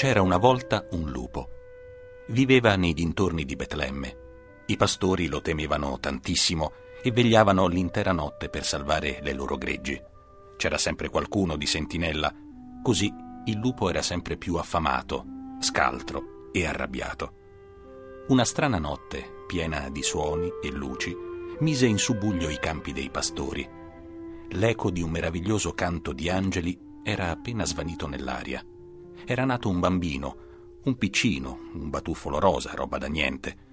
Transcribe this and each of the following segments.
C'era una volta un lupo. Viveva nei dintorni di Betlemme. I pastori lo temevano tantissimo e vegliavano l'intera notte per salvare le loro greggi. C'era sempre qualcuno di sentinella, così il lupo era sempre più affamato, scaltro e arrabbiato. Una strana notte, piena di suoni e luci, mise in subbuglio i campi dei pastori. L'eco di un meraviglioso canto di angeli era appena svanito nell'aria. Era nato un bambino, un piccino, un batuffolo rosa, roba da niente.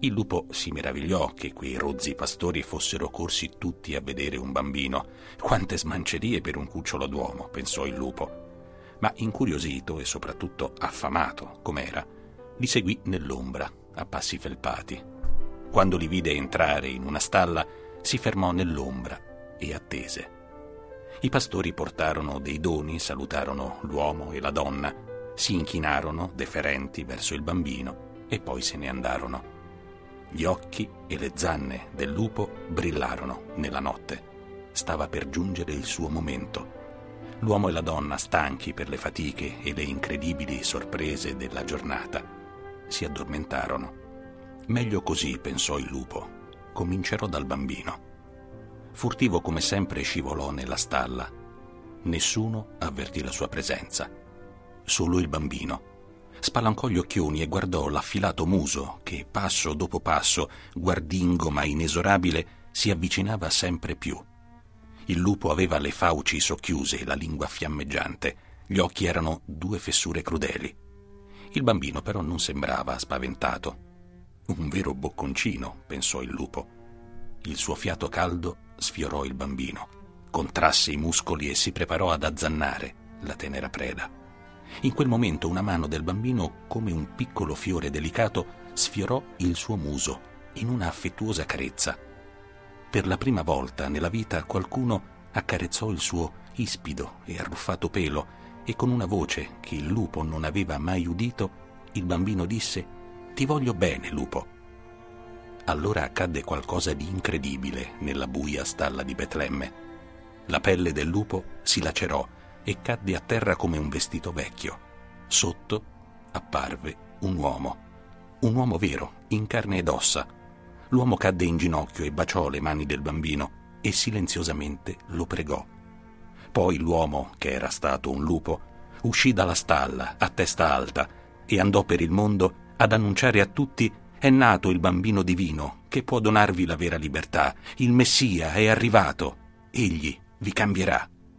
Il lupo si meravigliò che quei rozzi pastori fossero corsi tutti a vedere un bambino. Quante smancerie per un cucciolo d'uomo, pensò il lupo. Ma incuriosito e soprattutto affamato com'era, li seguì nell'ombra, a passi felpati. Quando li vide entrare in una stalla, si fermò nell'ombra e attese. I pastori portarono dei doni, salutarono l'uomo e la donna, si inchinarono, deferenti, verso il bambino e poi se ne andarono. Gli occhi e le zanne del lupo brillarono nella notte. Stava per giungere il suo momento. L'uomo e la donna, stanchi per le fatiche e le incredibili sorprese della giornata, si addormentarono. Meglio così, pensò il lupo. Comincerò dal bambino. Furtivo come sempre scivolò nella stalla. Nessuno avvertì la sua presenza. Solo il bambino. Spalancò gli occhioni e guardò l'affilato muso che, passo dopo passo, guardingo ma inesorabile, si avvicinava sempre più. Il lupo aveva le fauci socchiuse e la lingua fiammeggiante. Gli occhi erano due fessure crudeli. Il bambino però non sembrava spaventato. Un vero bocconcino, pensò il lupo. Il suo fiato caldo sfiorò il bambino, contrasse i muscoli e si preparò ad azzannare la tenera preda. In quel momento una mano del bambino, come un piccolo fiore delicato, sfiorò il suo muso in una affettuosa carezza. Per la prima volta nella vita qualcuno accarezzò il suo ispido e arruffato pelo e con una voce che il lupo non aveva mai udito, il bambino disse Ti voglio bene, lupo. Allora accadde qualcosa di incredibile nella buia stalla di Betlemme. La pelle del lupo si lacerò e cadde a terra come un vestito vecchio. Sotto apparve un uomo. Un uomo vero, in carne ed ossa. L'uomo cadde in ginocchio e baciò le mani del bambino e silenziosamente lo pregò. Poi l'uomo, che era stato un lupo, uscì dalla stalla a testa alta e andò per il mondo ad annunciare a tutti è nato il bambino divino che può donarvi la vera libertà. Il Messia è arrivato. Egli vi cambierà.